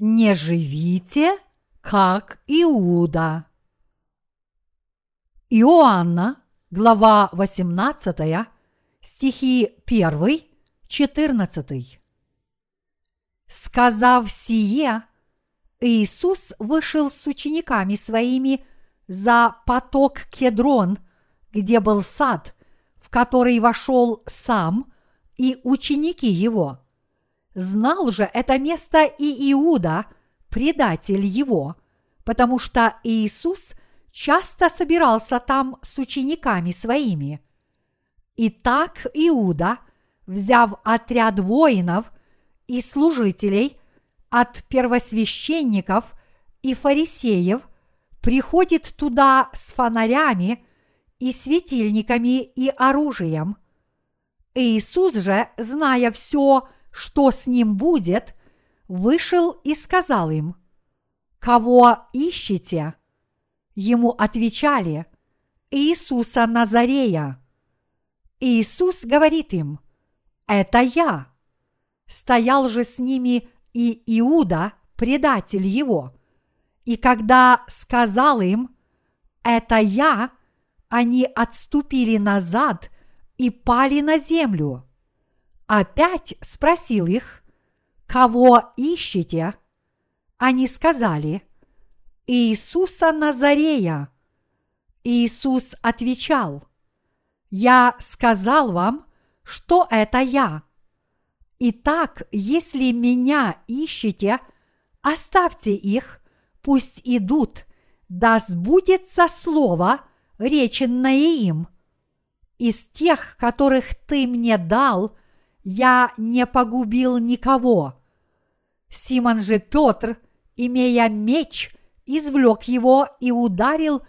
Не живите, как Иуда. Иоанна, глава 18, стихи 1, 14. Сказав сие, Иисус вышел с учениками своими за поток Кедрон, где был сад, в который вошел сам и ученики его. Знал же это место и Иуда, предатель его, потому что Иисус часто собирался там с учениками своими. Итак, Иуда, взяв отряд воинов и служителей от первосвященников и фарисеев, приходит туда с фонарями и светильниками и оружием. Иисус же, зная все, что с ним будет, вышел и сказал им, «Кого ищете?» Ему отвечали, «Иисуса Назарея». Иисус говорит им, «Это я». Стоял же с ними и Иуда, предатель его. И когда сказал им, «Это я», они отступили назад и пали на землю. Опять спросил их, «Кого ищете?» Они сказали, «Иисуса Назарея». Иисус отвечал, «Я сказал вам, что это я. Итак, если меня ищете, оставьте их, пусть идут, да сбудется слово, реченное им. Из тех, которых ты мне дал – я не погубил никого. Симон же Петр, имея меч, извлек его и ударил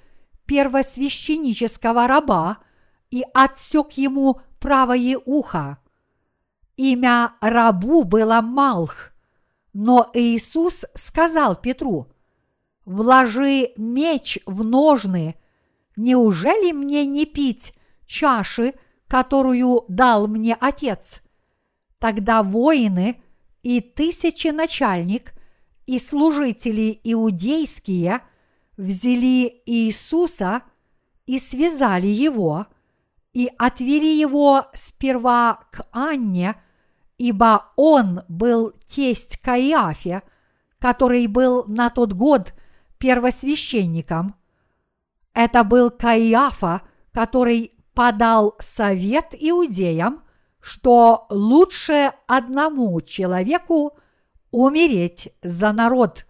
первосвященнического раба и отсек ему правое ухо. Имя рабу было Малх, но Иисус сказал Петру, «Вложи меч в ножны, неужели мне не пить чаши, которую дал мне Отец?» Тогда воины и тысячи начальник и служители иудейские взяли Иисуса и связали его, и отвели его сперва к Анне, ибо он был тесть Каиафе, который был на тот год первосвященником. Это был Каиафа, который подал совет иудеям – что лучше одному человеку умереть за народ.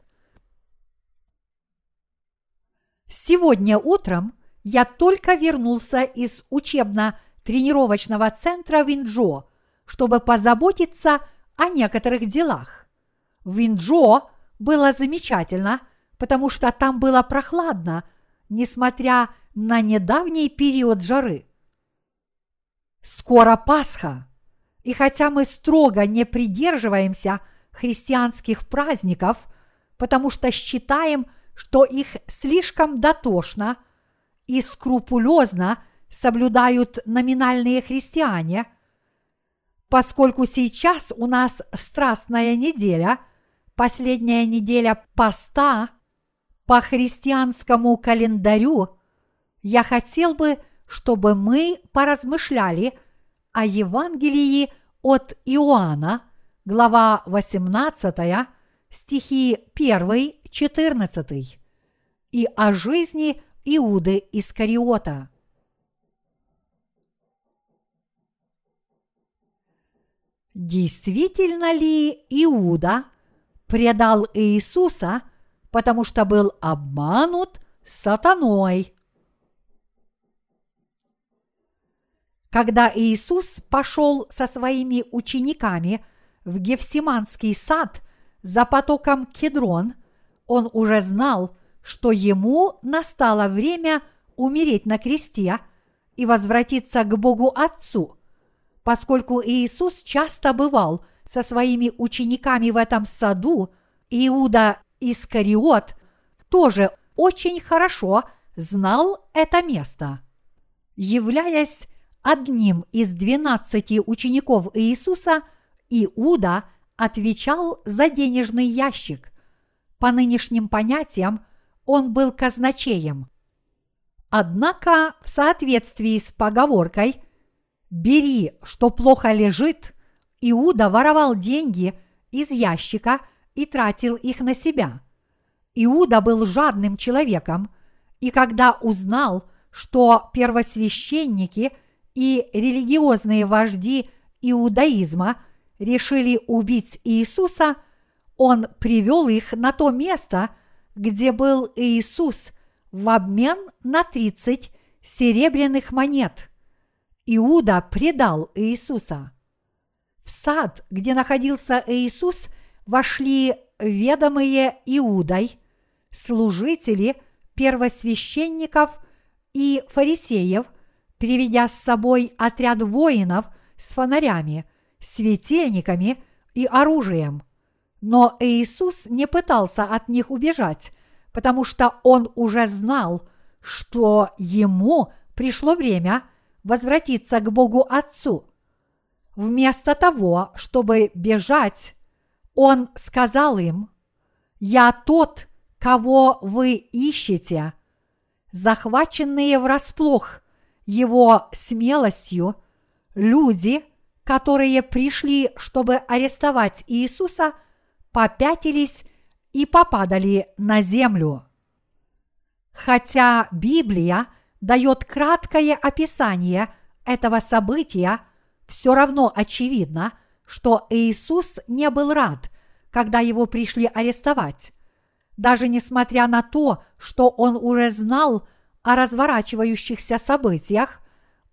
Сегодня утром я только вернулся из учебно-тренировочного центра Винджо, чтобы позаботиться о некоторых делах. В Винджо было замечательно, потому что там было прохладно, несмотря на недавний период жары. Скоро Пасха. И хотя мы строго не придерживаемся христианских праздников, потому что считаем, что их слишком дотошно и скрупулезно соблюдают номинальные христиане, поскольку сейчас у нас страстная неделя, последняя неделя поста по христианскому календарю, я хотел бы – чтобы мы поразмышляли о Евангелии от Иоанна, глава 18, стихи 1-14, и о жизни Иуды Искариота. Действительно ли Иуда предал Иисуса, потому что был обманут сатаной? Когда Иисус пошел со своими учениками в Гефсиманский сад за потоком Кедрон, он уже знал, что ему настало время умереть на кресте и возвратиться к Богу Отцу, поскольку Иисус часто бывал со своими учениками в этом саду, Иуда Искариот тоже очень хорошо знал это место. Являясь одним из двенадцати учеников Иисуса, Иуда отвечал за денежный ящик, По нынешним понятиям он был казначеем. Однако в соответствии с поговоркой «бери, что плохо лежит», Иуда воровал деньги из ящика и тратил их на себя. Иуда был жадным человеком, и когда узнал, что первосвященники и религиозные вожди иудаизма решили убить Иисуса, он привел их на то место, где был Иисус в обмен на 30 серебряных монет. Иуда предал Иисуса. В сад, где находился Иисус, вошли ведомые Иудой, служители первосвященников и фарисеев, приведя с собой отряд воинов с фонарями, светильниками и оружием. Но Иисус не пытался от них убежать, потому что он уже знал, что ему пришло время возвратиться к Богу Отцу. Вместо того, чтобы бежать, он сказал им, «Я тот, кого вы ищете». Захваченные врасплох его смелостью, люди, которые пришли, чтобы арестовать Иисуса, попятились и попадали на землю. Хотя Библия дает краткое описание этого события, все равно очевидно, что Иисус не был рад, когда его пришли арестовать. Даже несмотря на то, что он уже знал о разворачивающихся событиях,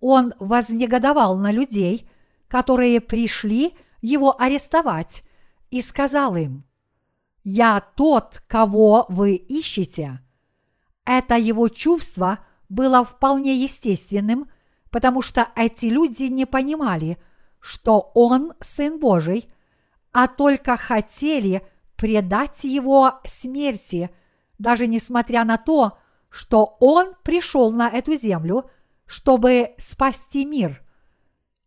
он вознегодовал на людей, которые пришли его арестовать, и сказал им, «Я тот, кого вы ищете». Это его чувство было вполне естественным, потому что эти люди не понимали, что он Сын Божий, а только хотели предать его смерти, даже несмотря на то, что он пришел на эту землю, чтобы спасти мир.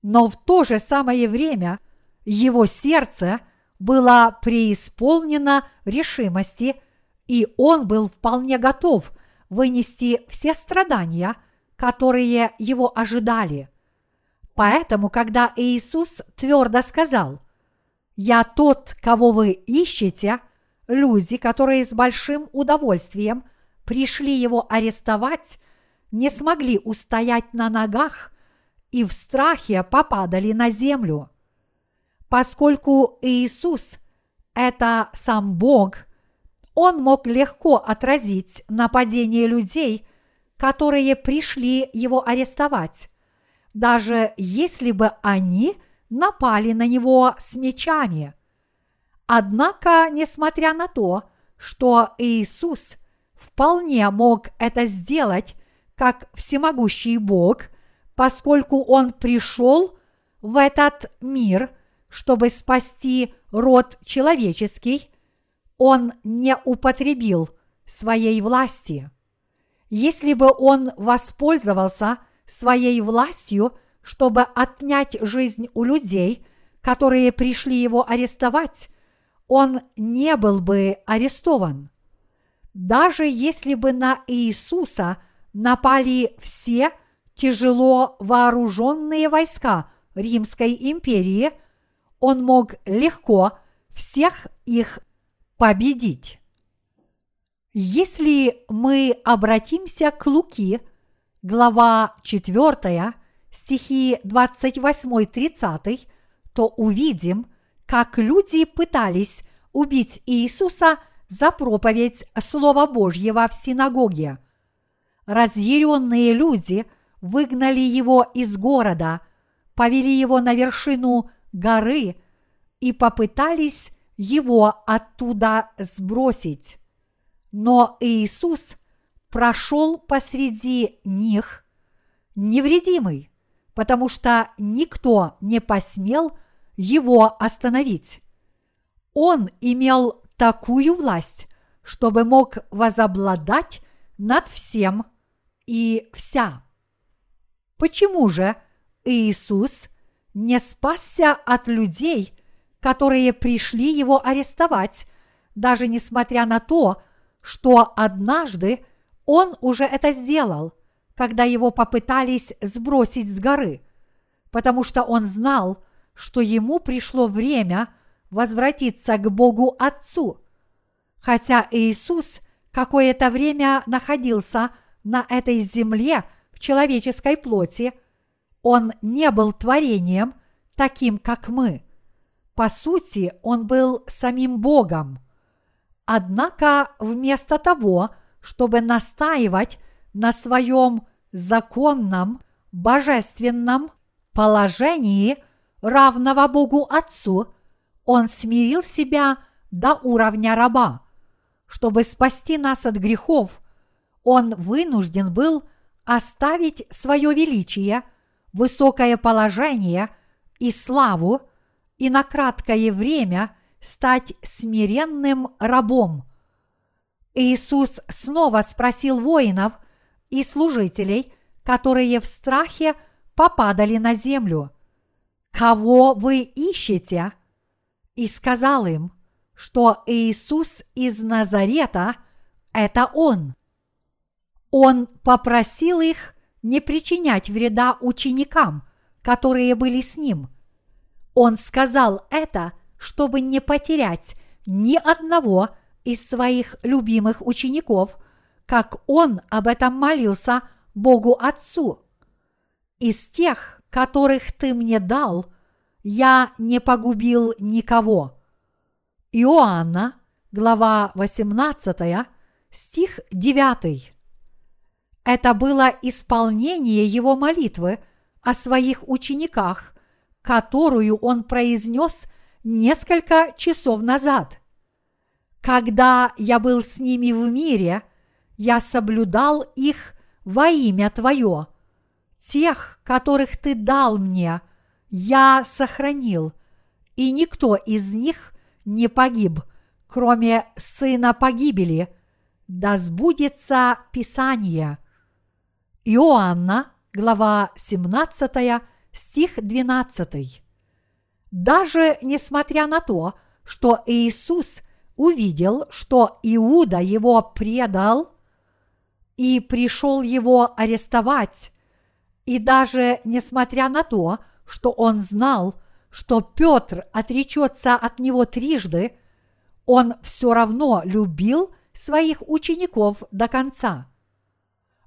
Но в то же самое время его сердце было преисполнено решимости, и он был вполне готов вынести все страдания, которые его ожидали. Поэтому, когда Иисус твердо сказал, «Я тот, кого вы ищете», люди, которые с большим удовольствием пришли его арестовать, не смогли устоять на ногах и в страхе попадали на землю. Поскольку Иисус – это сам Бог, он мог легко отразить нападение людей, которые пришли его арестовать, даже если бы они напали на него с мечами. Однако, несмотря на то, что Иисус вполне мог это сделать как всемогущий Бог, поскольку Он пришел в этот мир – чтобы спасти род человеческий, он не употребил своей власти. Если бы он воспользовался своей властью, чтобы отнять жизнь у людей, которые пришли его арестовать, он не был бы арестован. Даже если бы на Иисуса напали все тяжело вооруженные войска Римской империи – он мог легко всех их победить. Если мы обратимся к Луки, глава 4, стихи 28-30, то увидим, как люди пытались убить Иисуса за проповедь Слова Божьего в синагоге. Разъяренные люди выгнали его из города, повели его на вершину горы и попытались его оттуда сбросить. Но Иисус прошел посреди них невредимый, потому что никто не посмел его остановить. Он имел такую власть, чтобы мог возобладать над всем и вся. Почему же Иисус – не спасся от людей, которые пришли его арестовать, даже несмотря на то, что однажды он уже это сделал, когда его попытались сбросить с горы, потому что он знал, что ему пришло время возвратиться к Богу Отцу. Хотя Иисус какое-то время находился на этой земле в человеческой плоти, он не был творением, таким как мы. По сути, он был самим Богом. Однако вместо того, чтобы настаивать на своем законном, божественном положении равного Богу Отцу, он смирил себя до уровня раба. Чтобы спасти нас от грехов, он вынужден был оставить свое величие, высокое положение и славу и на краткое время стать смиренным рабом. Иисус снова спросил воинов и служителей, которые в страхе попадали на землю, «Кого вы ищете?» И сказал им, что Иисус из Назарета – это Он. Он попросил их не причинять вреда ученикам, которые были с ним. Он сказал это, чтобы не потерять ни одного из своих любимых учеников, как он об этом молился Богу Отцу. Из тех, которых ты мне дал, я не погубил никого. Иоанна, глава 18, стих 9. Это было исполнение его молитвы о своих учениках, которую он произнес несколько часов назад. Когда я был с ними в мире, я соблюдал их во имя Твое. Тех, которых Ты дал мне, я сохранил, и никто из них не погиб, кроме сына погибели. Да сбудется Писание. Иоанна, глава 17, стих 12. Даже несмотря на то, что Иисус увидел, что Иуда его предал и пришел его арестовать, и даже несмотря на то, что он знал, что Петр отречется от него трижды, он все равно любил своих учеников до конца.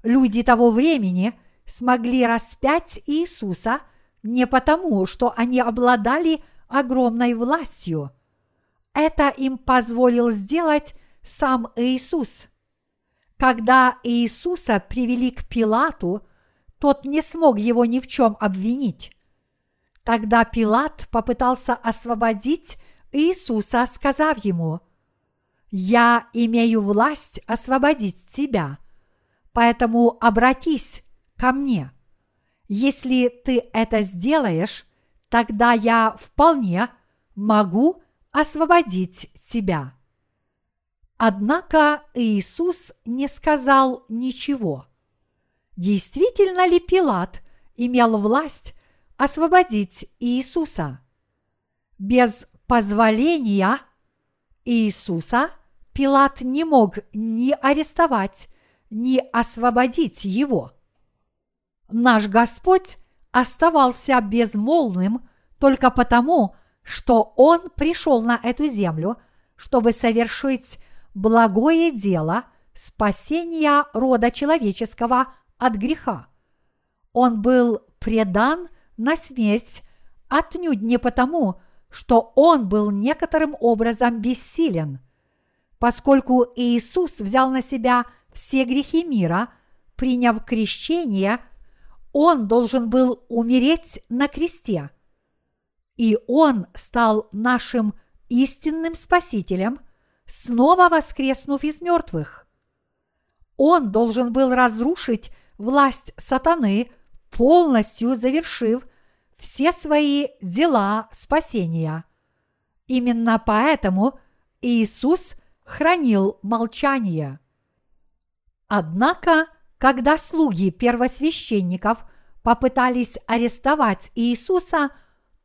Люди того времени смогли распять Иисуса не потому, что они обладали огромной властью. Это им позволил сделать сам Иисус. Когда Иисуса привели к Пилату, тот не смог его ни в чем обвинить. Тогда Пилат попытался освободить Иисуса, сказав ему, «Я имею власть освободить тебя, поэтому обратись ко мне. Если ты это сделаешь, тогда я вполне могу освободить тебя». Однако Иисус не сказал ничего. Действительно ли Пилат имел власть освободить Иисуса. Без позволения Иисуса Пилат не мог ни арестовать, ни освободить его. Наш Господь оставался безмолвным только потому, что Он пришел на эту землю, чтобы совершить благое дело спасения рода человеческого от греха. Он был предан на смерть отнюдь не потому, что он был некоторым образом бессилен. Поскольку Иисус взял на себя все грехи мира, приняв крещение, он должен был умереть на кресте. И он стал нашим истинным Спасителем, снова воскреснув из мертвых. Он должен был разрушить власть сатаны, полностью завершив все свои дела спасения. Именно поэтому Иисус хранил молчание. Однако, когда слуги первосвященников попытались арестовать Иисуса,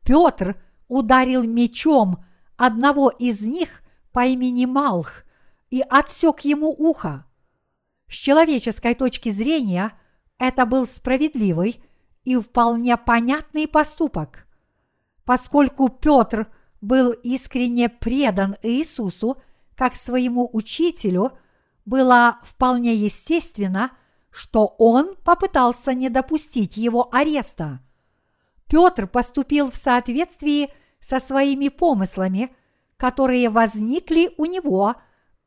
Петр ударил мечом одного из них по имени Малх и отсек ему ухо. С человеческой точки зрения это был справедливый и вполне понятный поступок. Поскольку Петр был искренне предан Иисусу как своему учителю, было вполне естественно, что он попытался не допустить его ареста. Петр поступил в соответствии со своими помыслами, которые возникли у него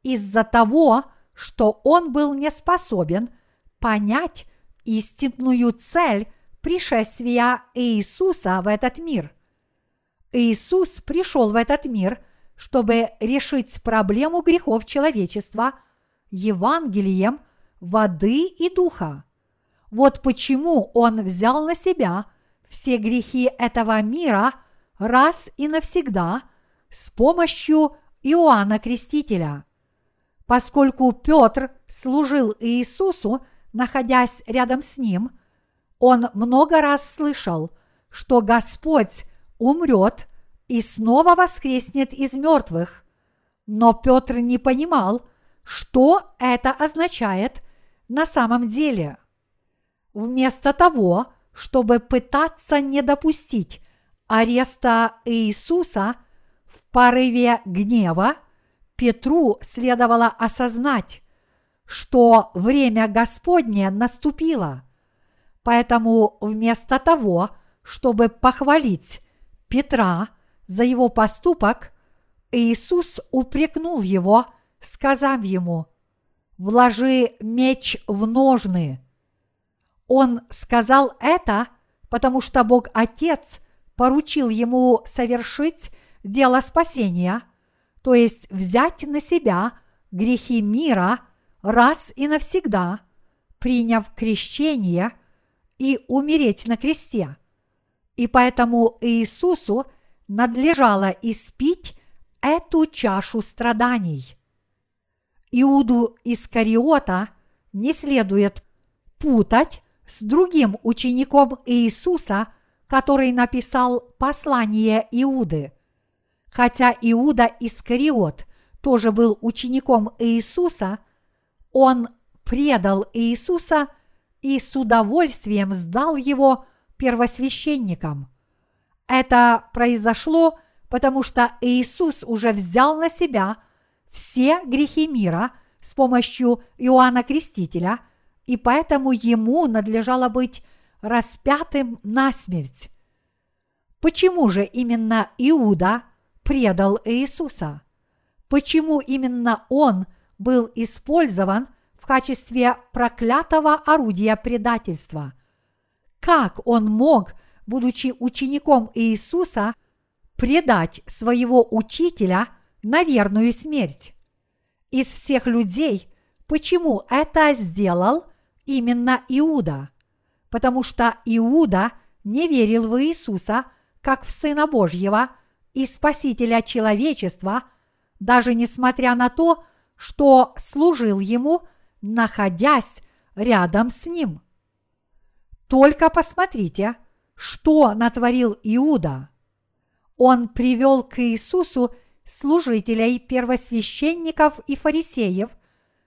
из-за того, что он был не способен понять истинную цель пришествия Иисуса в этот мир. Иисус пришел в этот мир, чтобы решить проблему грехов человечества Евангелием воды и духа. Вот почему Он взял на себя все грехи этого мира раз и навсегда с помощью Иоанна Крестителя – Поскольку Петр служил Иисусу, находясь рядом с ним, он много раз слышал, что Господь умрет и снова воскреснет из мертвых. Но Петр не понимал, что это означает на самом деле. Вместо того, чтобы пытаться не допустить ареста Иисуса в порыве гнева – Петру следовало осознать, что время Господне наступило. Поэтому вместо того, чтобы похвалить Петра за его поступок, Иисус упрекнул его, сказав ему, «Вложи меч в ножны». Он сказал это, потому что Бог Отец поручил ему совершить дело спасения – то есть взять на себя грехи мира раз и навсегда, приняв крещение и умереть на кресте. И поэтому Иисусу надлежало испить эту чашу страданий. Иуду Искариота не следует путать с другим учеником Иисуса, который написал послание Иуды – Хотя Иуда Искариот тоже был учеником Иисуса, он предал Иисуса и с удовольствием сдал его первосвященникам. Это произошло, потому что Иисус уже взял на себя все грехи мира с помощью Иоанна Крестителя, и поэтому ему надлежало быть распятым на смерть. Почему же именно Иуда предал Иисуса? Почему именно он был использован в качестве проклятого орудия предательства? Как он мог, будучи учеником Иисуса, предать своего учителя на верную смерть? Из всех людей, почему это сделал именно Иуда? Потому что Иуда не верил в Иисуса как в Сына Божьего – и Спасителя человечества, даже несмотря на то, что служил ему, находясь рядом с ним. Только посмотрите, что натворил Иуда. Он привел к Иисусу служителей первосвященников и фарисеев,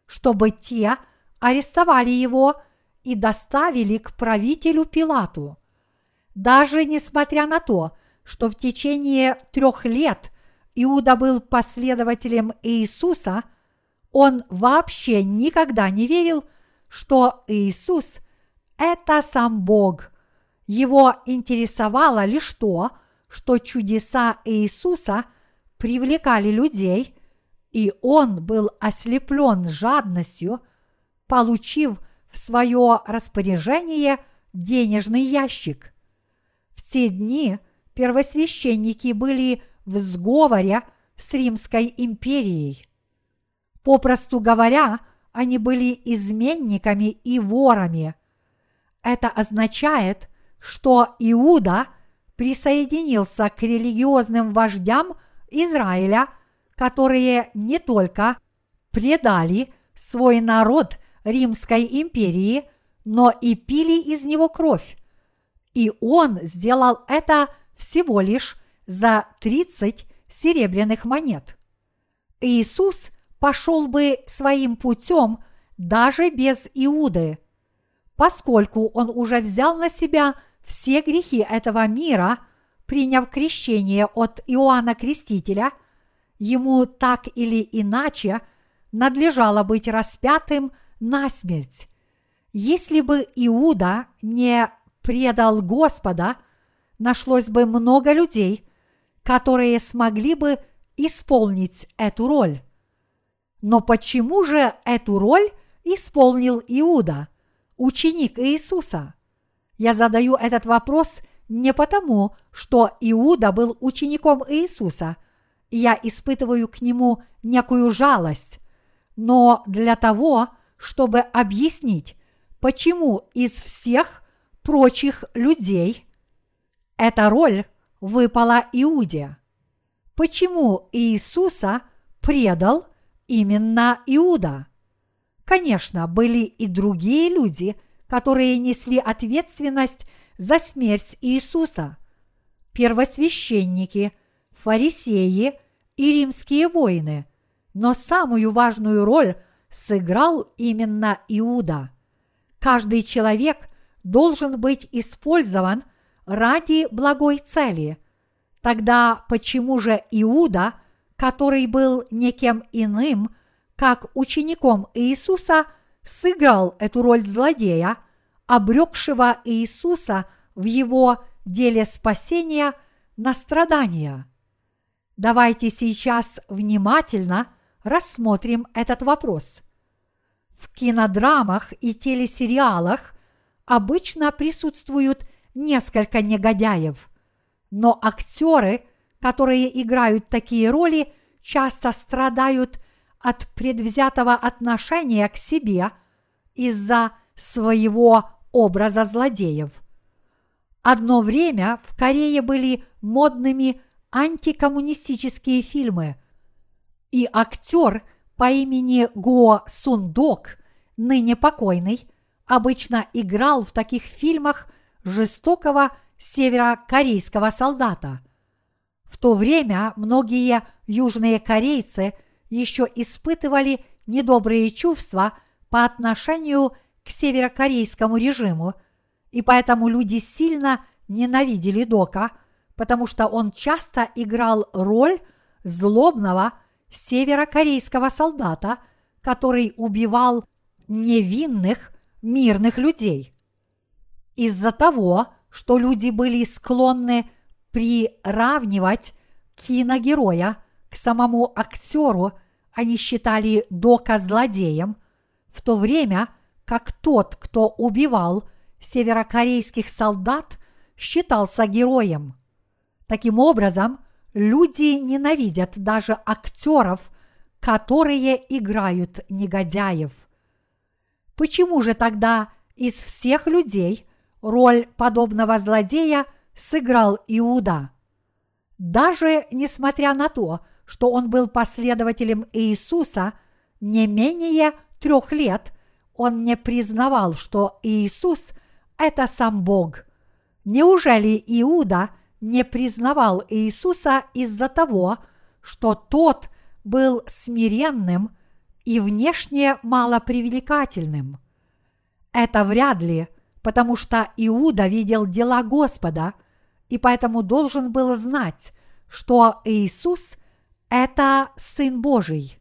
чтобы те арестовали его и доставили к правителю Пилату. Даже несмотря на то, что в течение трех лет Иуда был последователем Иисуса, он вообще никогда не верил, что Иисус – это сам Бог. Его интересовало лишь то, что чудеса Иисуса привлекали людей, и он был ослеплен жадностью, получив в свое распоряжение денежный ящик. В те дни – первосвященники были в сговоре с Римской империей. Попросту говоря, они были изменниками и ворами. Это означает, что Иуда присоединился к религиозным вождям Израиля, которые не только предали свой народ Римской империи, но и пили из него кровь. И он сделал это всего лишь за 30 серебряных монет. Иисус пошел бы своим путем даже без Иуды, поскольку он уже взял на себя все грехи этого мира, приняв крещение от Иоанна Крестителя, ему так или иначе надлежало быть распятым на смерть. Если бы Иуда не предал Господа, нашлось бы много людей, которые смогли бы исполнить эту роль. Но почему же эту роль исполнил Иуда, ученик Иисуса? Я задаю этот вопрос не потому, что Иуда был учеником Иисуса, я испытываю к нему некую жалость, но для того, чтобы объяснить, почему из всех прочих людей эта роль выпала Иуде. Почему Иисуса предал именно Иуда? Конечно, были и другие люди, которые несли ответственность за смерть Иисуса. Первосвященники, фарисеи и римские воины. Но самую важную роль сыграл именно Иуда. Каждый человек должен быть использован ради благой цели. Тогда почему же Иуда, который был неким иным, как учеником Иисуса, сыграл эту роль злодея, обрекшего Иисуса в его деле спасения на страдания? Давайте сейчас внимательно рассмотрим этот вопрос. В кинодрамах и телесериалах обычно присутствуют несколько негодяев, но актеры, которые играют такие роли, часто страдают от предвзятого отношения к себе из-за своего образа злодеев. Одно время в Корее были модными антикоммунистические фильмы, и актер по имени Го Сундок, ныне покойный, обычно играл в таких фильмах жестокого северокорейского солдата. То время многие южные корейцы еще испытывали недобрые чувства по отношению к северокорейскому режиму, и поэтому люди сильно ненавидели Дока, потому что он часто играл роль злобного северокорейского солдата, который убивал невинных мирных людей. Из-за того, что люди были склонны приравнивать киногероя к самому актеру, они считали Дока злодеем, в то время как тот, кто убивал северокорейских солдат, считался героем. Таким образом, люди ненавидят даже актеров, которые играют негодяев. Почему же тогда из всех людей роль подобного злодея сыграл Иуда? Даже несмотря на то, что он был последователем Иисуса не менее трех лет, он не признавал, что Иисус – это сам Бог. Неужели Иуда не признавал Иисуса из-за того, что тот был смиренным и внешне малопривлекательным? Это вряд ли, потому что Иуда видел дела Господа и поэтому должен был знать, что Иисус – это Сын Божий.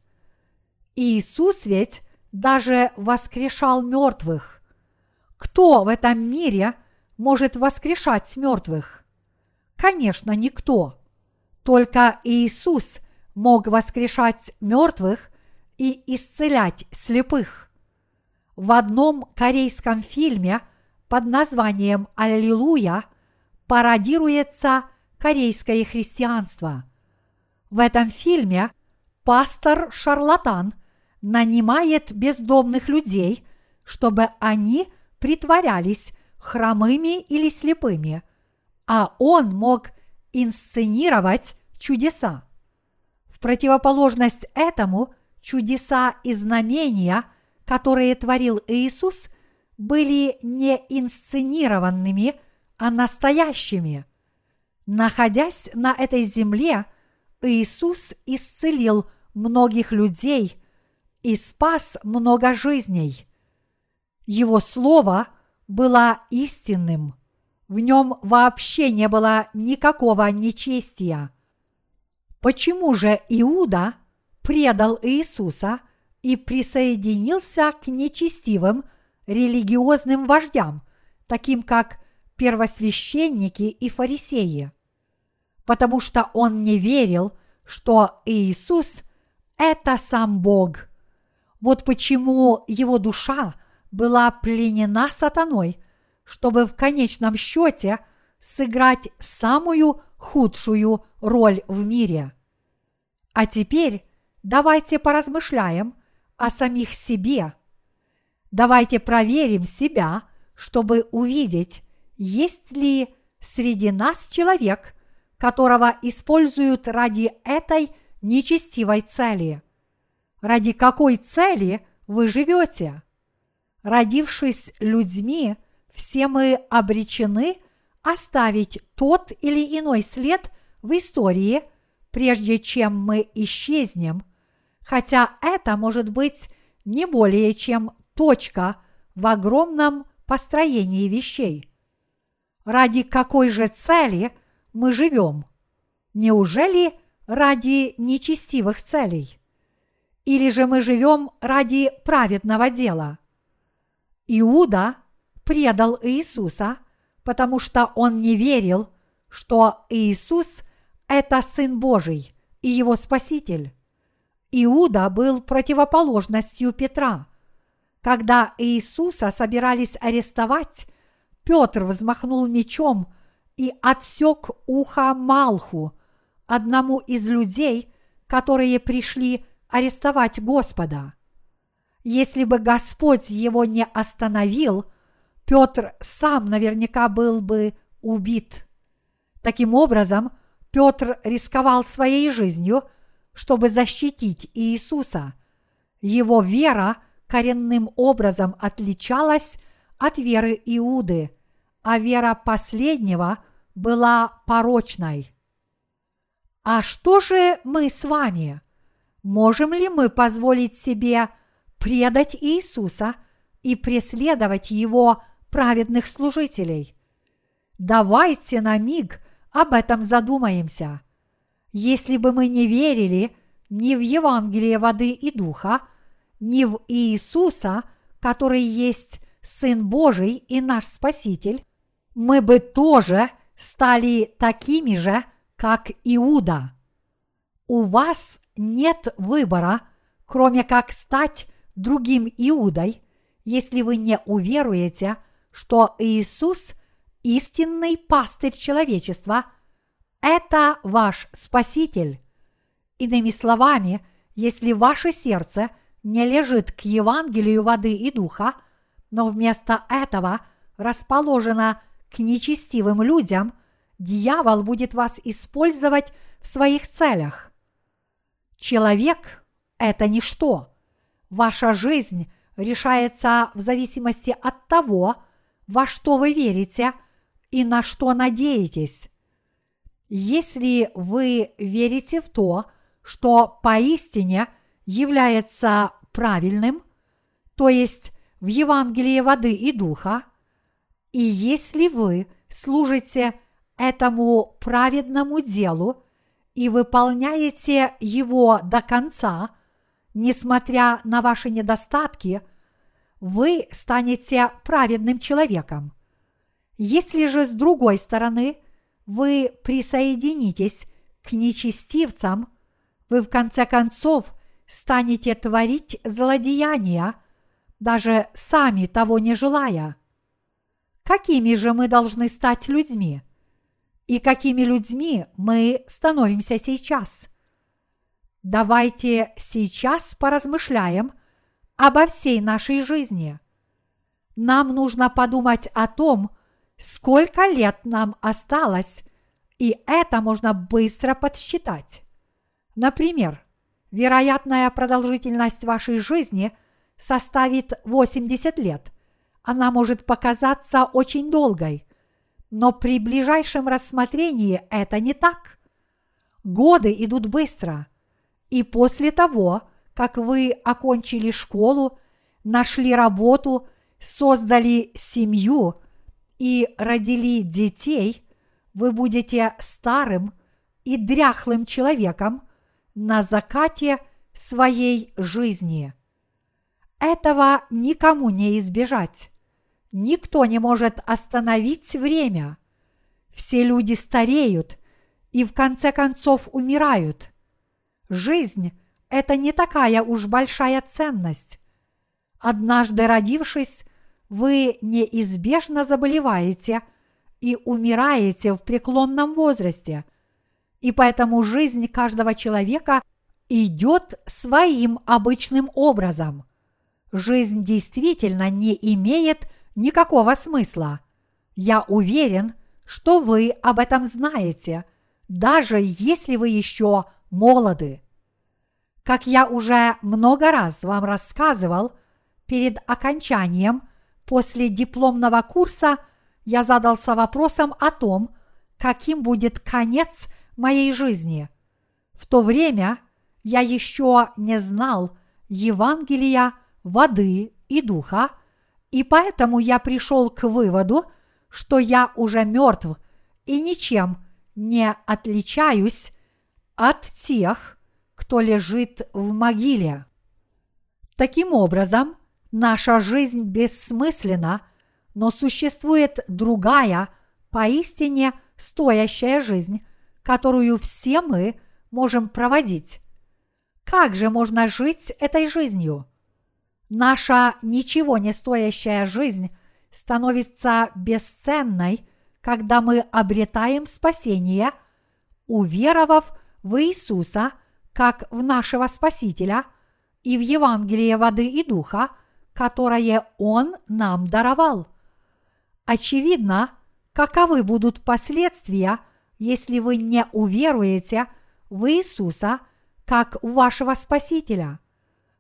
Иисус ведь даже воскрешал мертвых. Кто в этом мире может воскрешать мертвых? Конечно, никто. Только Иисус мог воскрешать мертвых и исцелять слепых. В одном корейском фильме под названием «Аллилуйя» пародируется корейское христианство. В этом фильме пастор-шарлатан нанимает бездомных людей, чтобы они притворялись хромыми или слепыми, а он мог инсценировать чудеса. В противоположность этому чудеса и знамения – которые творил Иисус, были не инсценированными, а настоящими. Находясь на этой земле, Иисус исцелил многих людей и спас много жизней. Его слово было истинным. В нем вообще не было никакого нечестия. Почему же Иуда предал Иисуса и присоединился к нечестивым религиозным вождям, таким как первосвященники и фарисеи? Потому что он не верил, что Иисус – это сам Бог. Вот почему его душа была пленена сатаной, чтобы в конечном счете сыграть самую худшую роль в мире. А теперь давайте поразмышляем о самих себе. Давайте проверим себя, чтобы увидеть, есть ли среди нас человек, которого используют ради этой нечестивой цели. Ради какой цели вы живете? Родившись людьми, все мы обречены оставить тот или иной след в истории, прежде чем мы исчезнем, хотя это может быть не более чем точка в огромном построении вещей. Ради какой же цели – мы живем? Неужели ради нечестивых целей? Или же мы живем ради праведного дела? Иуда предал Иисуса, потому что он не верил, что Иисус – это Сын Божий и его Спаситель. Иуда был противоположностью Петра. Когда Иисуса собирались арестовать, Петр взмахнул мечом – и отсек ухо Малху, одному из людей, которые пришли арестовать Господа. Если бы Господь его не остановил, Петр сам наверняка был бы убит. Таким образом, Петр рисковал своей жизнью, чтобы защитить Иисуса. Его вера коренным образом отличалась от веры Иуды – а вера последнего была порочной. А что же мы с вами? Можем ли мы позволить себе предать Иисуса и преследовать Его праведных служителей? Давайте на миг об этом задумаемся. Если бы мы не верили ни в Евангелие воды и духа, ни в Иисуса, который есть Сын Божий и наш Спаситель, мы бы тоже стали такими же, как Иуда. У вас нет выбора, кроме как стать другим Иудой, если вы не уверуете, что Иисус – истинный пастырь человечества, это ваш Спаситель. Иными словами, если ваше сердце не лежит к Евангелию воды и духа, но вместо этого расположено к нечестивым людям, дьявол будет вас использовать в своих целях. Человек – это ничто. Ваша жизнь решается в зависимости от того, во что вы верите и на что надеетесь. Если вы верите в то, что поистине является правильным, то есть в Евангелии воды и духа, и если вы служите этому праведному делу и выполняете его до конца, несмотря на ваши недостатки, вы станете праведным человеком. Если же с другой стороны вы присоединитесь к нечестивцам, вы в конце концов станете творить злодеяния, даже сами того не желая – какими же мы должны стать людьми? И какими людьми мы становимся сейчас? Давайте сейчас поразмышляем обо всей нашей жизни. Нам нужно подумать о том, сколько лет нам осталось, и это можно быстро подсчитать. Например, вероятная продолжительность вашей жизни составит 80 лет – она может показаться очень долгой, но при ближайшем рассмотрении это не так. Годы идут быстро, И после того, как вы окончили школу, нашли работу, создали семью и родили детей, вы будете старым и дряхлым человеком на закате своей жизни. Этого никому не избежать. Никто не может остановить время. Все люди стареют и в конце концов умирают. Жизнь – это не такая уж большая ценность. Однажды родившись, вы неизбежно заболеваете и умираете в преклонном возрасте. И поэтому жизнь каждого человека идет своим обычным образом. Жизнь действительно не имеет никакого смысла. Я уверен, что вы об этом знаете, даже если вы еще молоды. Как я уже много раз вам рассказывал, перед окончанием после дипломного курса я задался вопросом о том, каким будет конец моей жизни. В то время я еще не знал Евангелия, воды и духа – и поэтому я пришел к выводу, что я уже мертв и ничем не отличаюсь от тех, кто лежит в могиле. Таким образом, наша жизнь бессмысленна, но существует другая, поистине стоящая жизнь, которую все мы можем проводить. Как же можно жить этой жизнью? Наша ничего не стоящая жизнь становится бесценной, когда мы обретаем спасение, уверовав в Иисуса как в нашего Спасителя и в Евангелие воды и духа, которое Он нам даровал. Очевидно, каковы будут последствия, если вы не уверуете в Иисуса как в вашего Спасителя –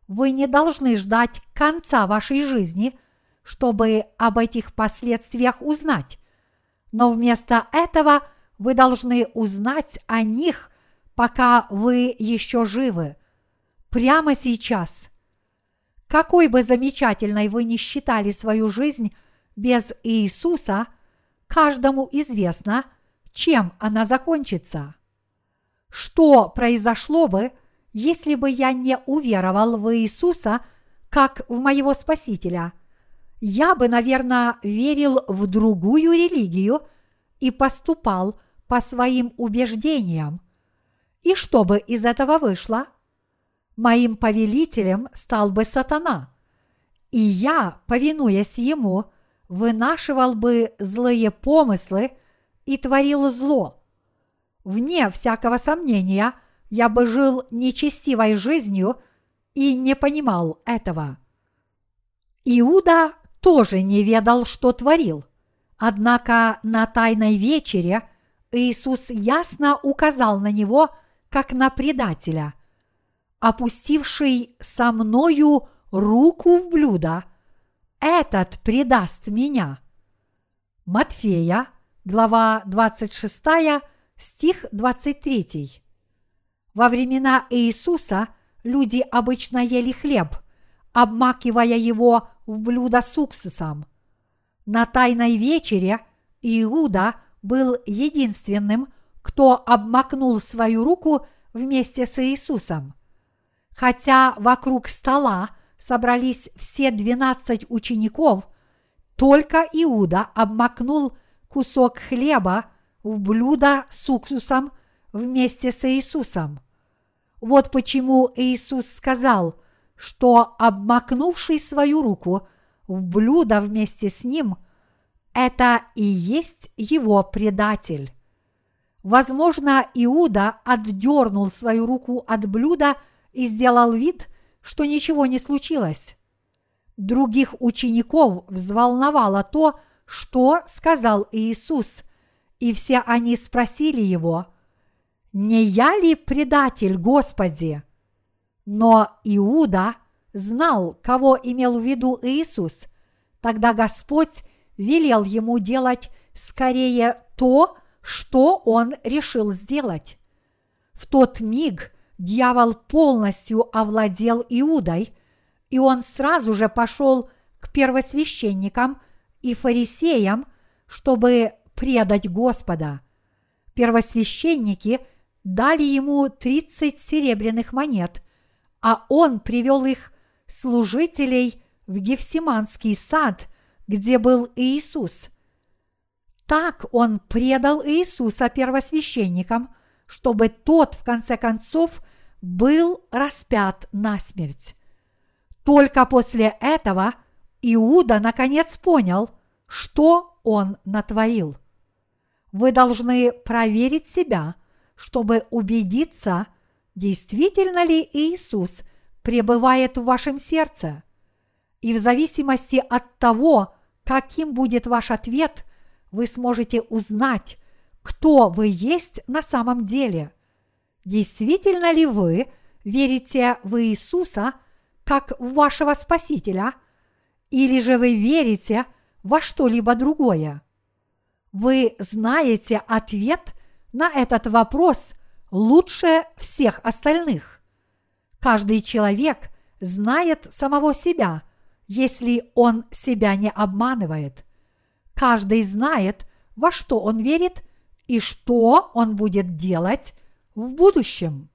вы не должны ждать конца вашей жизни, чтобы об этих последствиях узнать. Но вместо этого вы должны узнать о них, пока вы еще живы. Прямо сейчас. Какой бы замечательной вы ни считали свою жизнь без Иисуса, каждому известно, чем она закончится. Что произошло бы, если бы я не уверовал в Иисуса как в моего Спасителя. Я бы, наверное, верил в другую религию и поступал по своим убеждениям. И что бы из этого вышло? Моим повелителем стал бы сатана, и я, повинуясь ему, вынашивал бы злые помыслы и творил зло. Вне всякого сомнения – я бы жил нечестивой жизнью и не понимал этого. Иуда тоже не ведал, что творил. Однако на тайной вечере Иисус ясно указал на него, как на предателя. Опустивший со мною руку в блюдо, этот предаст меня. Матфея, глава 26, стих 23. Во времена Иисуса люди обычно ели хлеб, обмакивая его в блюдо с уксусом. На тайной вечере Иуда был единственным, кто обмакнул свою руку вместе с Иисусом. Хотя вокруг стола собрались все двенадцать учеников, только Иуда обмакнул кусок хлеба в блюдо с уксусом вместе с Иисусом. Вот почему Иисус сказал, что обмакнувший свою руку в блюдо вместе с ним, это и есть его предатель. Возможно, Иуда отдернул свою руку от блюда и сделал вид, что ничего не случилось. Других учеников взволновало то, что сказал Иисус, и все они спросили его, не я ли предатель Господи? Но Иуда знал, кого имел в виду Иисус. Тогда Господь велел ему делать скорее то, что он решил сделать. В тот миг дьявол полностью овладел Иудой, и он сразу же пошел к первосвященникам и фарисеям, чтобы предать Господа. Первосвященники дали ему 30 серебряных монет, а он привел их служителей в Гефсиманский сад, где был Иисус. Так он предал Иисуса первосвященникам, чтобы тот, в конце концов, был распят на смерть. Только после этого Иуда наконец понял, что он натворил. Вы должны проверить себя, чтобы убедиться, действительно ли Иисус пребывает в вашем сердце. И в зависимости от того, каким будет ваш ответ, вы сможете узнать, кто вы есть на самом деле. Действительно ли вы верите в Иисуса как в вашего Спасителя, или же вы верите во что-либо другое? Вы знаете ответ на этот вопрос лучше всех остальных. Каждый человек знает самого себя, если он себя не обманывает. Каждый знает, во что он верит и что он будет делать в будущем.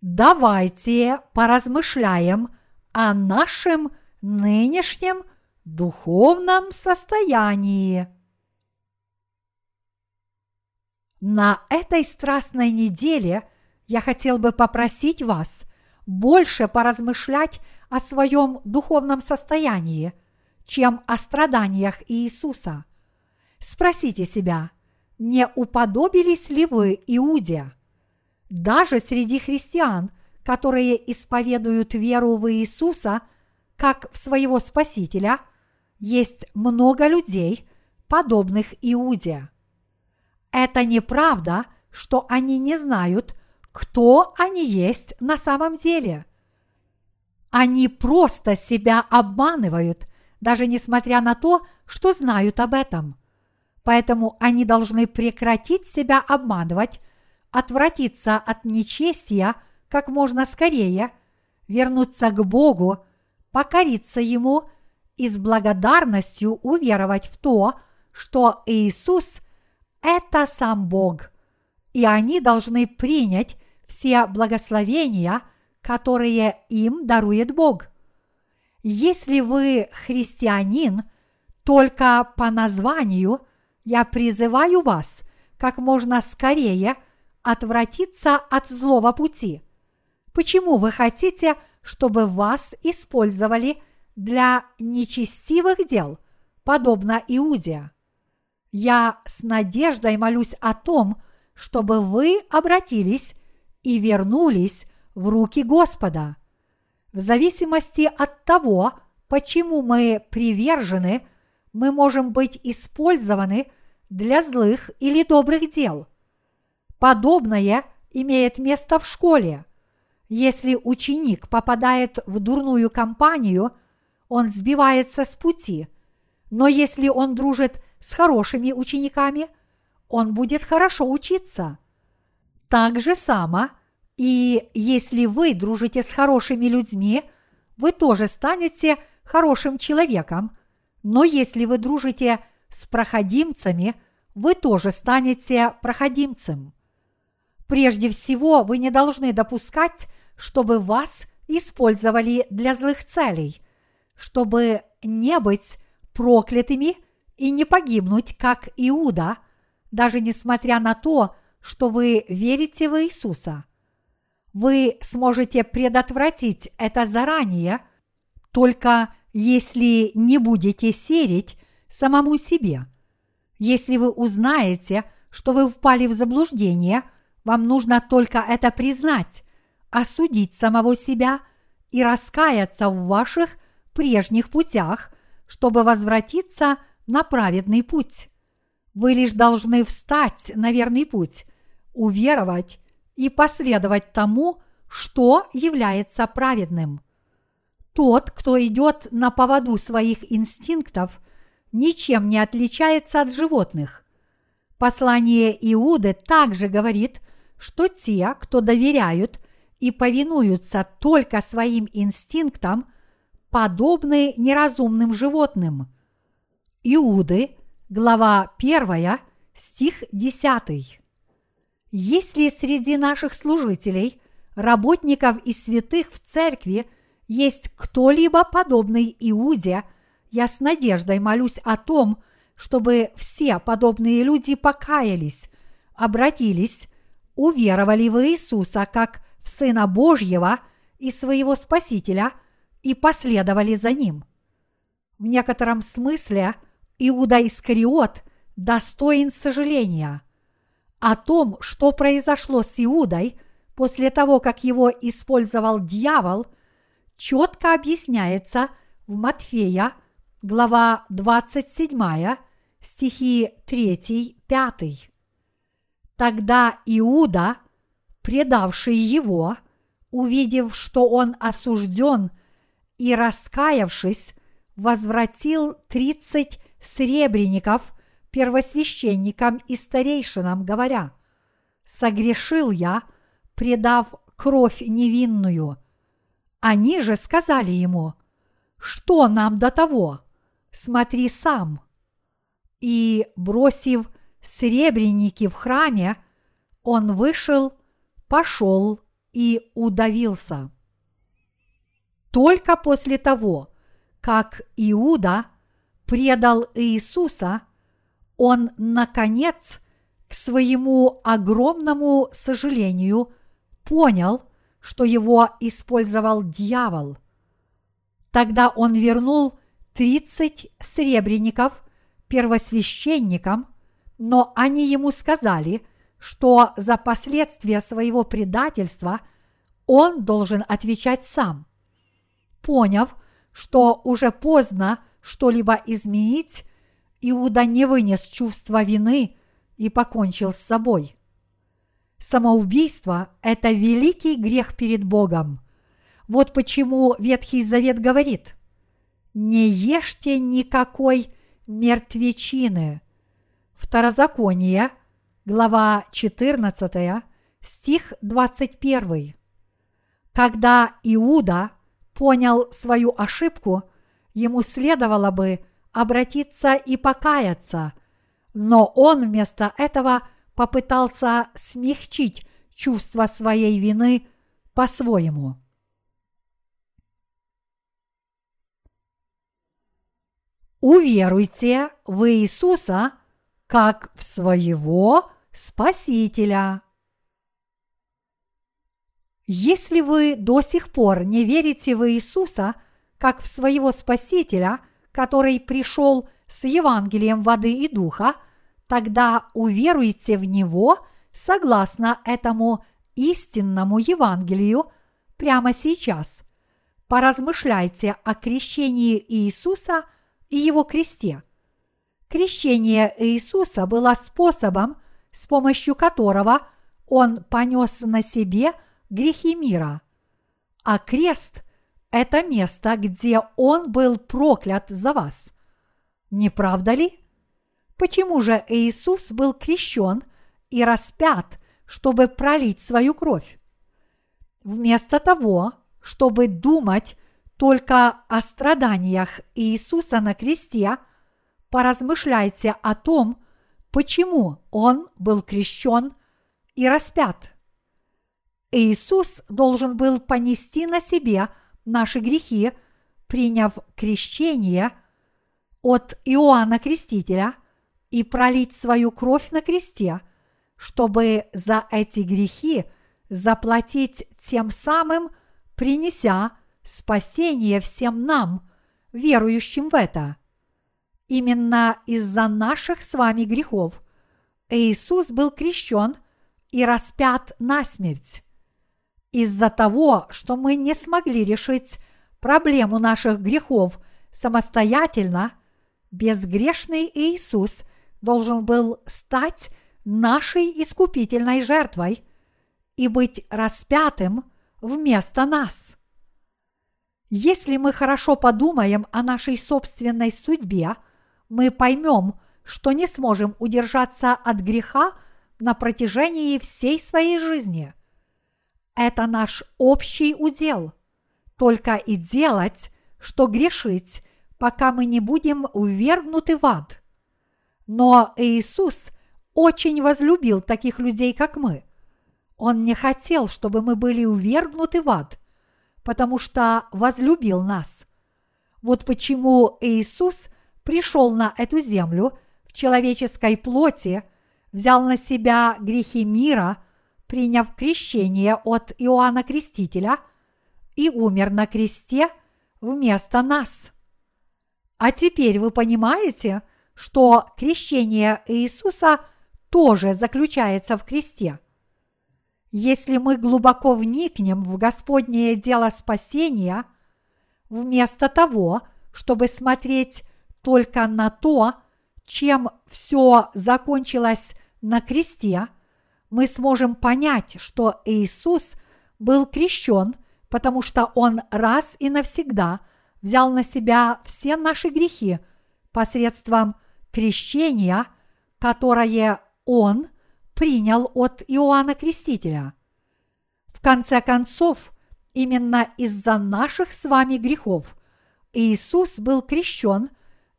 Давайте поразмышляем о нашем нынешнем духовном состоянии. На этой страстной неделе я хотел бы попросить вас больше поразмышлять о своем духовном состоянии, чем о страданиях Иисуса. Спросите себя, не уподобились ли вы Иуде? Даже среди христиан, которые исповедуют веру в Иисуса как в своего Спасителя, есть много людей, подобных Иуде. Это неправда, что они не знают, кто они есть на самом деле. Они просто себя обманывают, даже несмотря на то, что знают об этом. Поэтому они должны прекратить себя обманывать отвратиться от нечестия как можно скорее, вернуться к Богу, покориться Ему и с благодарностью уверовать в то, что Иисус – это сам Бог, и они должны принять все благословения, которые им дарует Бог. Если вы христианин только по названию, я призываю вас как можно скорее – отвратиться от злого пути? Почему вы хотите, чтобы вас использовали для нечестивых дел, подобно Иуде? Я с надеждой молюсь о том, чтобы вы обратились и вернулись в руки Господа. В зависимости от того, почему мы привержены, мы можем быть использованы для злых или добрых дел – Подобное имеет место в школе. Если ученик попадает в дурную компанию, он сбивается с пути. Но если он дружит с хорошими учениками, он будет хорошо учиться. Так же само, и если вы дружите с хорошими людьми, вы тоже станете хорошим человеком. Но если вы дружите с проходимцами, вы тоже станете проходимцем. Прежде всего, вы не должны допускать, чтобы вас использовали для злых целей, чтобы не быть проклятыми и не погибнуть, как Иуда, даже несмотря на то, что вы верите в Иисуса. Вы сможете предотвратить это заранее, только если не будете серить самому себе. Если вы узнаете, что вы впали в заблуждение – вам нужно только это признать, осудить самого себя и раскаяться в ваших прежних путях, чтобы возвратиться на праведный путь. Вы лишь должны встать на верный путь, уверовать и последовать тому, что является праведным. Тот, кто идет на поводу своих инстинктов, ничем не отличается от животных. Послание Иуды также говорит, что те, кто доверяют и повинуются только своим инстинктам, подобны неразумным животным. Иуды, глава 1, стих 10. Если среди наших служителей, работников и святых в церкви есть кто-либо подобный Иуде, я с надеждой молюсь о том, чтобы все подобные люди покаялись, обратились, уверовали в Иисуса как в Сына Божьего и своего Спасителя и последовали за Ним. В некотором смысле Иуда Искариот достоин сожаления. О том, что произошло с Иудой после того, как его использовал дьявол, четко объясняется в Матфея, глава 27, стихи 3-5. Тогда Иуда, предавший его, увидев, что он осужден и раскаявшись, возвратил тридцать сребреников первосвященникам и старейшинам, говоря, «Согрешил я, предав кровь невинную». Они же сказали ему, «Что нам до того? Смотри сам». И, бросив сребреники в храме, он вышел, пошел и удавился. Только после того, как Иуда предал Иисуса, он, наконец, к своему огромному сожалению, понял, что его использовал дьявол. Тогда он вернул тридцать сребреников первосвященникам, но они ему сказали, что за последствия своего предательства он должен отвечать сам. Поняв, что уже поздно что-либо изменить, Иуда не вынес чувства вины и покончил с собой. Самоубийство – это великий грех перед Богом. Вот почему Ветхий Завет говорит «Не ешьте никакой мертвечины». Второзаконие, глава 14, стих 21. Когда Иуда понял свою ошибку, ему следовало бы обратиться и покаяться, но он вместо этого попытался смягчить чувство своей вины по-своему. Уверуйте в Иисуса как в своего Спасителя. Если вы до сих пор не верите в Иисуса как в своего Спасителя, который пришел с Евангелием воды и духа, тогда уверуйте в Него согласно этому истинному Евангелию прямо сейчас. Поразмышляйте о крещении Иисуса и Его кресте. Крещение Иисуса было способом, с помощью которого Он понес на себе – грехи мира. А крест – это место, где Он был проклят за вас. Не правда ли? Почему же Иисус был крещен и распят, чтобы пролить свою кровь? Вместо того, чтобы думать только о страданиях Иисуса на кресте, поразмышляйте о том, почему Он был крещен и распят – Иисус должен был понести на себе наши грехи, приняв крещение от Иоанна Крестителя и пролить свою кровь на кресте, чтобы за эти грехи заплатить тем самым, принеся спасение всем нам, верующим в это. Именно из-за наших с вами грехов Иисус был крещен и распят на смерть из-за того, что мы не смогли решить проблему наших грехов самостоятельно, безгрешный Иисус должен был стать нашей искупительной жертвой и быть распятым вместо нас. Если мы хорошо подумаем о нашей собственной судьбе, мы поймем, что не сможем удержаться от греха на протяжении всей своей жизни. Это наш общий удел. Только и делать, что грешить, пока мы не будем увергнуты в ад. Но Иисус очень возлюбил таких людей, как мы. Он не хотел, чтобы мы были увергнуты в ад, потому что возлюбил нас. Вот почему Иисус пришел на эту землю в человеческой плоти, взял на себя грехи мира, приняв крещение от Иоанна Крестителя и умер на кресте вместо нас. А теперь вы понимаете, что крещение Иисуса тоже заключается в кресте. Если мы глубоко вникнем в Господнее дело спасения, вместо того, чтобы смотреть только на то, чем все закончилось на кресте, мы сможем понять, что Иисус был крещен, потому что Он раз и навсегда взял на себя все наши грехи посредством крещения, которое Он принял от Иоанна Крестителя. В конце концов, именно из-за наших с вами грехов Иисус был крещен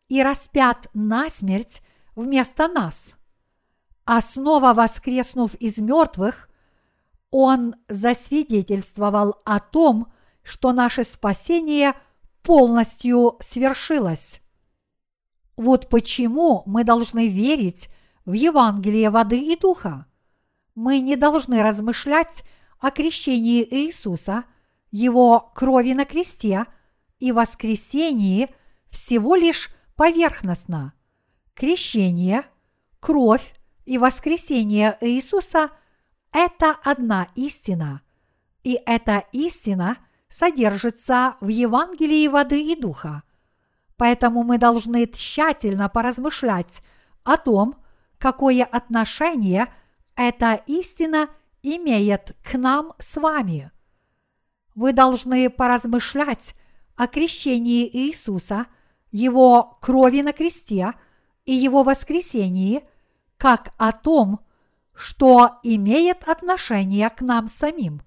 и распят на смерть вместо нас. А снова воскреснув из мертвых, Он засвидетельствовал о том, что наше спасение полностью свершилось. Вот почему мы должны верить в Евангелие воды и духа. Мы не должны размышлять о крещении Иисуса, Его крови на кресте и воскресении всего лишь поверхностно. Крещение, кровь и воскресение Иисуса – это одна истина, и эта истина содержится в Евангелии воды и духа. Поэтому мы должны тщательно поразмышлять о том, какое отношение эта истина имеет к нам с вами. Вы должны поразмышлять о крещении Иисуса, Его крови на кресте и Его воскресении, как о том, что имеет отношение к нам самим.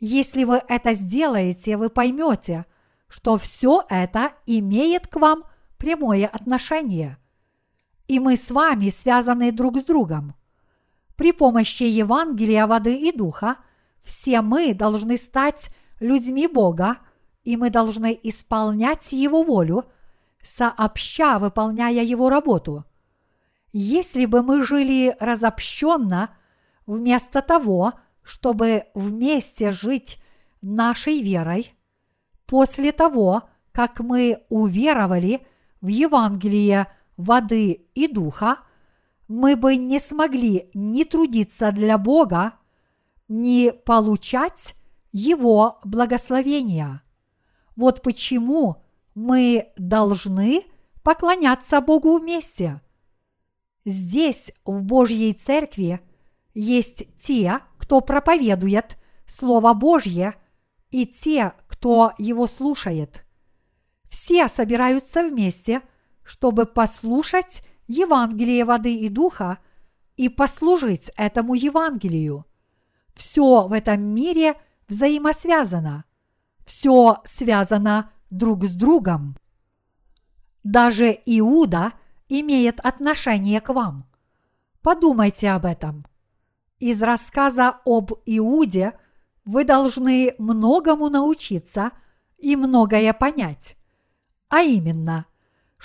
Если вы это сделаете, вы поймете, что все это имеет к вам прямое отношение – и мы с вами связаны друг с другом. При помощи Евангелия воды и духа все мы должны стать людьми Бога, и мы должны исполнять Его волю, сообща выполняя Его работу. Если бы мы жили разобщенно, вместо того, чтобы вместе жить нашей верой, после того, как мы уверовали в Евангелие воды и духа, мы бы не смогли ни трудиться для Бога, ни получать Его благословения. Вот почему мы должны поклоняться Богу вместе. Здесь, в Божьей Церкви, есть те, кто проповедует Слово Божье, и те, кто его слушает. Все собираются вместе – чтобы послушать Евангелие воды и духа и послужить этому Евангелию. Все в этом мире взаимосвязано. Все связано друг с другом. Даже Иуда имеет отношение к вам. Подумайте об этом. Из рассказа об Иуде вы должны многому научиться и многое понять. А именно –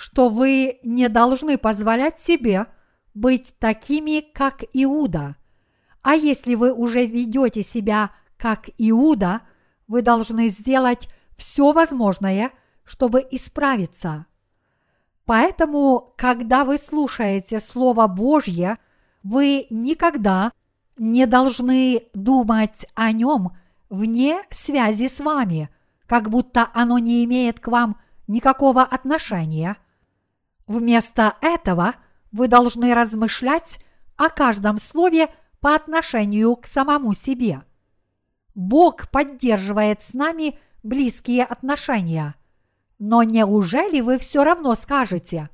что вы не должны позволять себе быть такими, как Иуда. А если вы уже ведете себя как Иуда, вы должны сделать все возможное, чтобы исправиться. Поэтому, когда вы слушаете Слово Божье, вы никогда не должны думать о нем вне связи с вами, как будто оно не имеет к вам никакого отношения – Вместо этого вы должны размышлять о каждом слове по отношению к самому себе. Бог поддерживает с нами близкие отношения. Но неужели вы все равно скажете,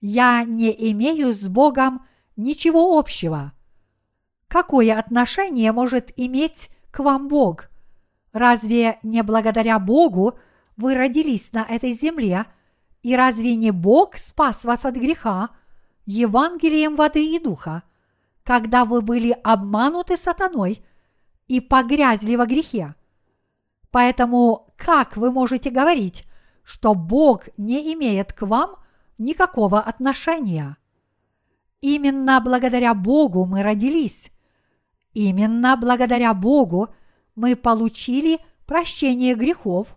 я не имею с Богом ничего общего. Какое отношение может иметь к вам Бог? Разве не благодаря Богу вы родились на этой земле, и разве не Бог спас вас от греха Евангелием воды и духа, когда вы были обмануты сатаной и погрязли во грехе? Поэтому как вы можете говорить, что Бог не имеет к вам никакого отношения? Именно благодаря Богу мы родились. Именно благодаря Богу мы получили прощение грехов,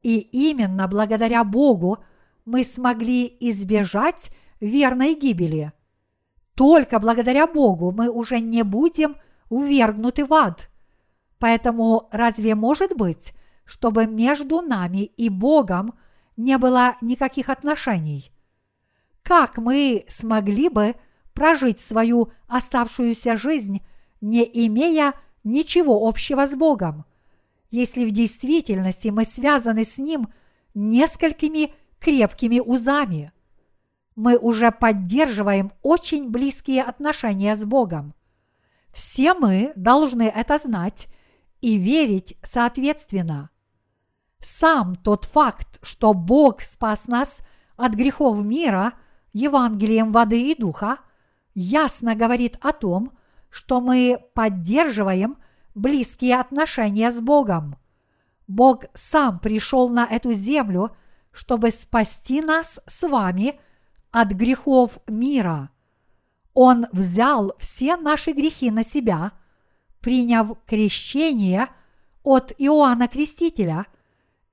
и именно благодаря Богу мы смогли избежать верной гибели. Только благодаря Богу мы уже не будем увергнуты в ад. Поэтому разве может быть, чтобы между нами и Богом не было никаких отношений? Как мы смогли бы прожить свою оставшуюся жизнь, не имея ничего общего с Богом, если в действительности мы связаны с Ним несколькими крепкими узами? Мы уже поддерживаем очень близкие отношения с Богом. Все мы должны это знать и верить соответственно. Сам тот факт, что Бог спас нас от грехов мира Евангелием воды и духа, ясно говорит о том, что мы поддерживаем близкие отношения с Богом. Бог сам пришел на эту землю, чтобы спасти нас с вами от грехов мира. Он взял все наши грехи на себя, приняв крещение от Иоанна Крестителя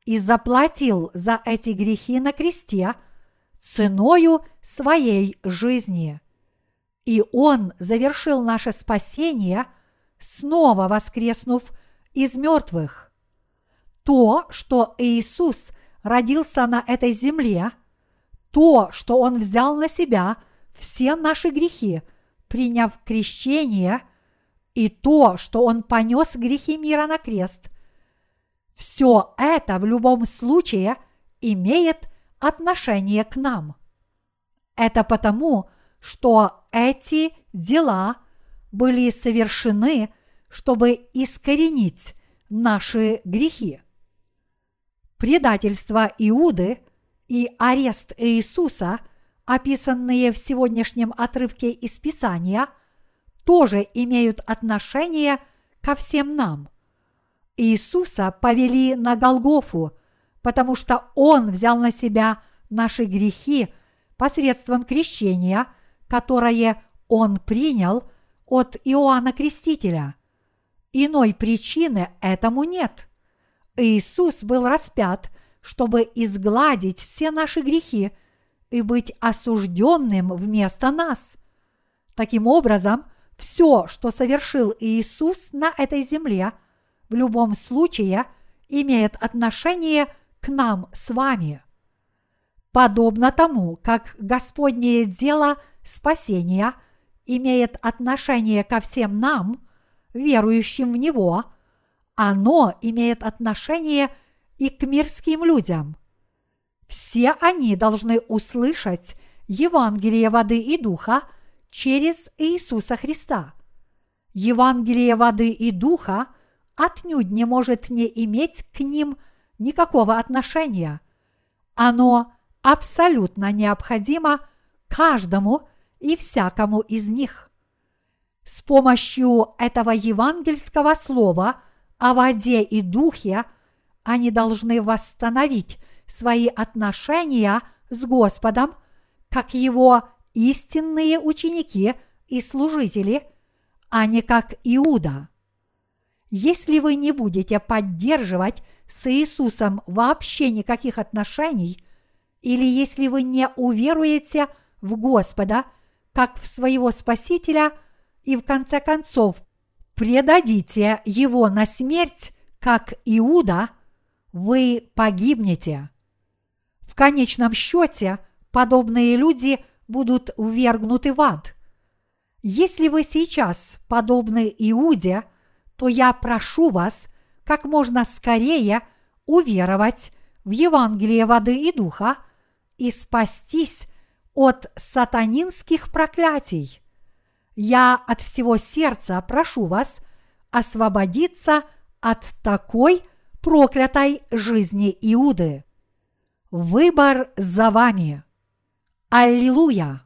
и заплатил за эти грехи на кресте ценою своей жизни и Он завершил наше спасение, снова воскреснув из мертвых. То, что Иисус родился на этой земле, то, что Он взял на себя все наши грехи, приняв крещение, и то, что Он понес грехи мира на крест, все это в любом случае имеет отношение к нам. Это потому, что эти дела были совершены, чтобы искоренить наши грехи. Предательство Иуды и арест Иисуса, описанные в сегодняшнем отрывке из Писания, тоже имеют отношение ко всем нам. Иисуса повели на Голгофу, потому что Он взял на себя наши грехи посредством крещения – которое он принял от Иоанна Крестителя. Иной причины этому нет. Иисус был распят, чтобы изгладить все наши грехи и быть осужденным вместо нас. Таким образом, все, что совершил Иисус на этой земле, в любом случае имеет отношение к нам с вами. Подобно тому, как Господнее дело – спасения имеет отношение ко всем нам, верующим в Него, оно имеет отношение и к мирским людям. Все они должны услышать Евангелие воды и духа через Иисуса Христа. Евангелие воды и духа отнюдь не может не иметь к ним никакого отношения. Оно абсолютно необходимо каждому и всякому из них. С помощью этого евангельского слова о воде и духе они должны восстановить свои отношения с Господом, как его истинные ученики и служители, а не как Иуда. Если вы не будете поддерживать с Иисусом вообще никаких отношений, или если вы не уверуете в Господа – как в своего Спасителя и в конце концов предадите его на смерть, как Иуда, вы погибнете. В конечном счете подобные люди будут увергнуты в ад. Если вы сейчас подобны Иуде, то я прошу вас как можно скорее уверовать в Евангелие воды и духа и спастись от сатанинских проклятий. Я от всего сердца прошу вас освободиться от такой проклятой жизни Иуды. Выбор за вами. Аллилуйя!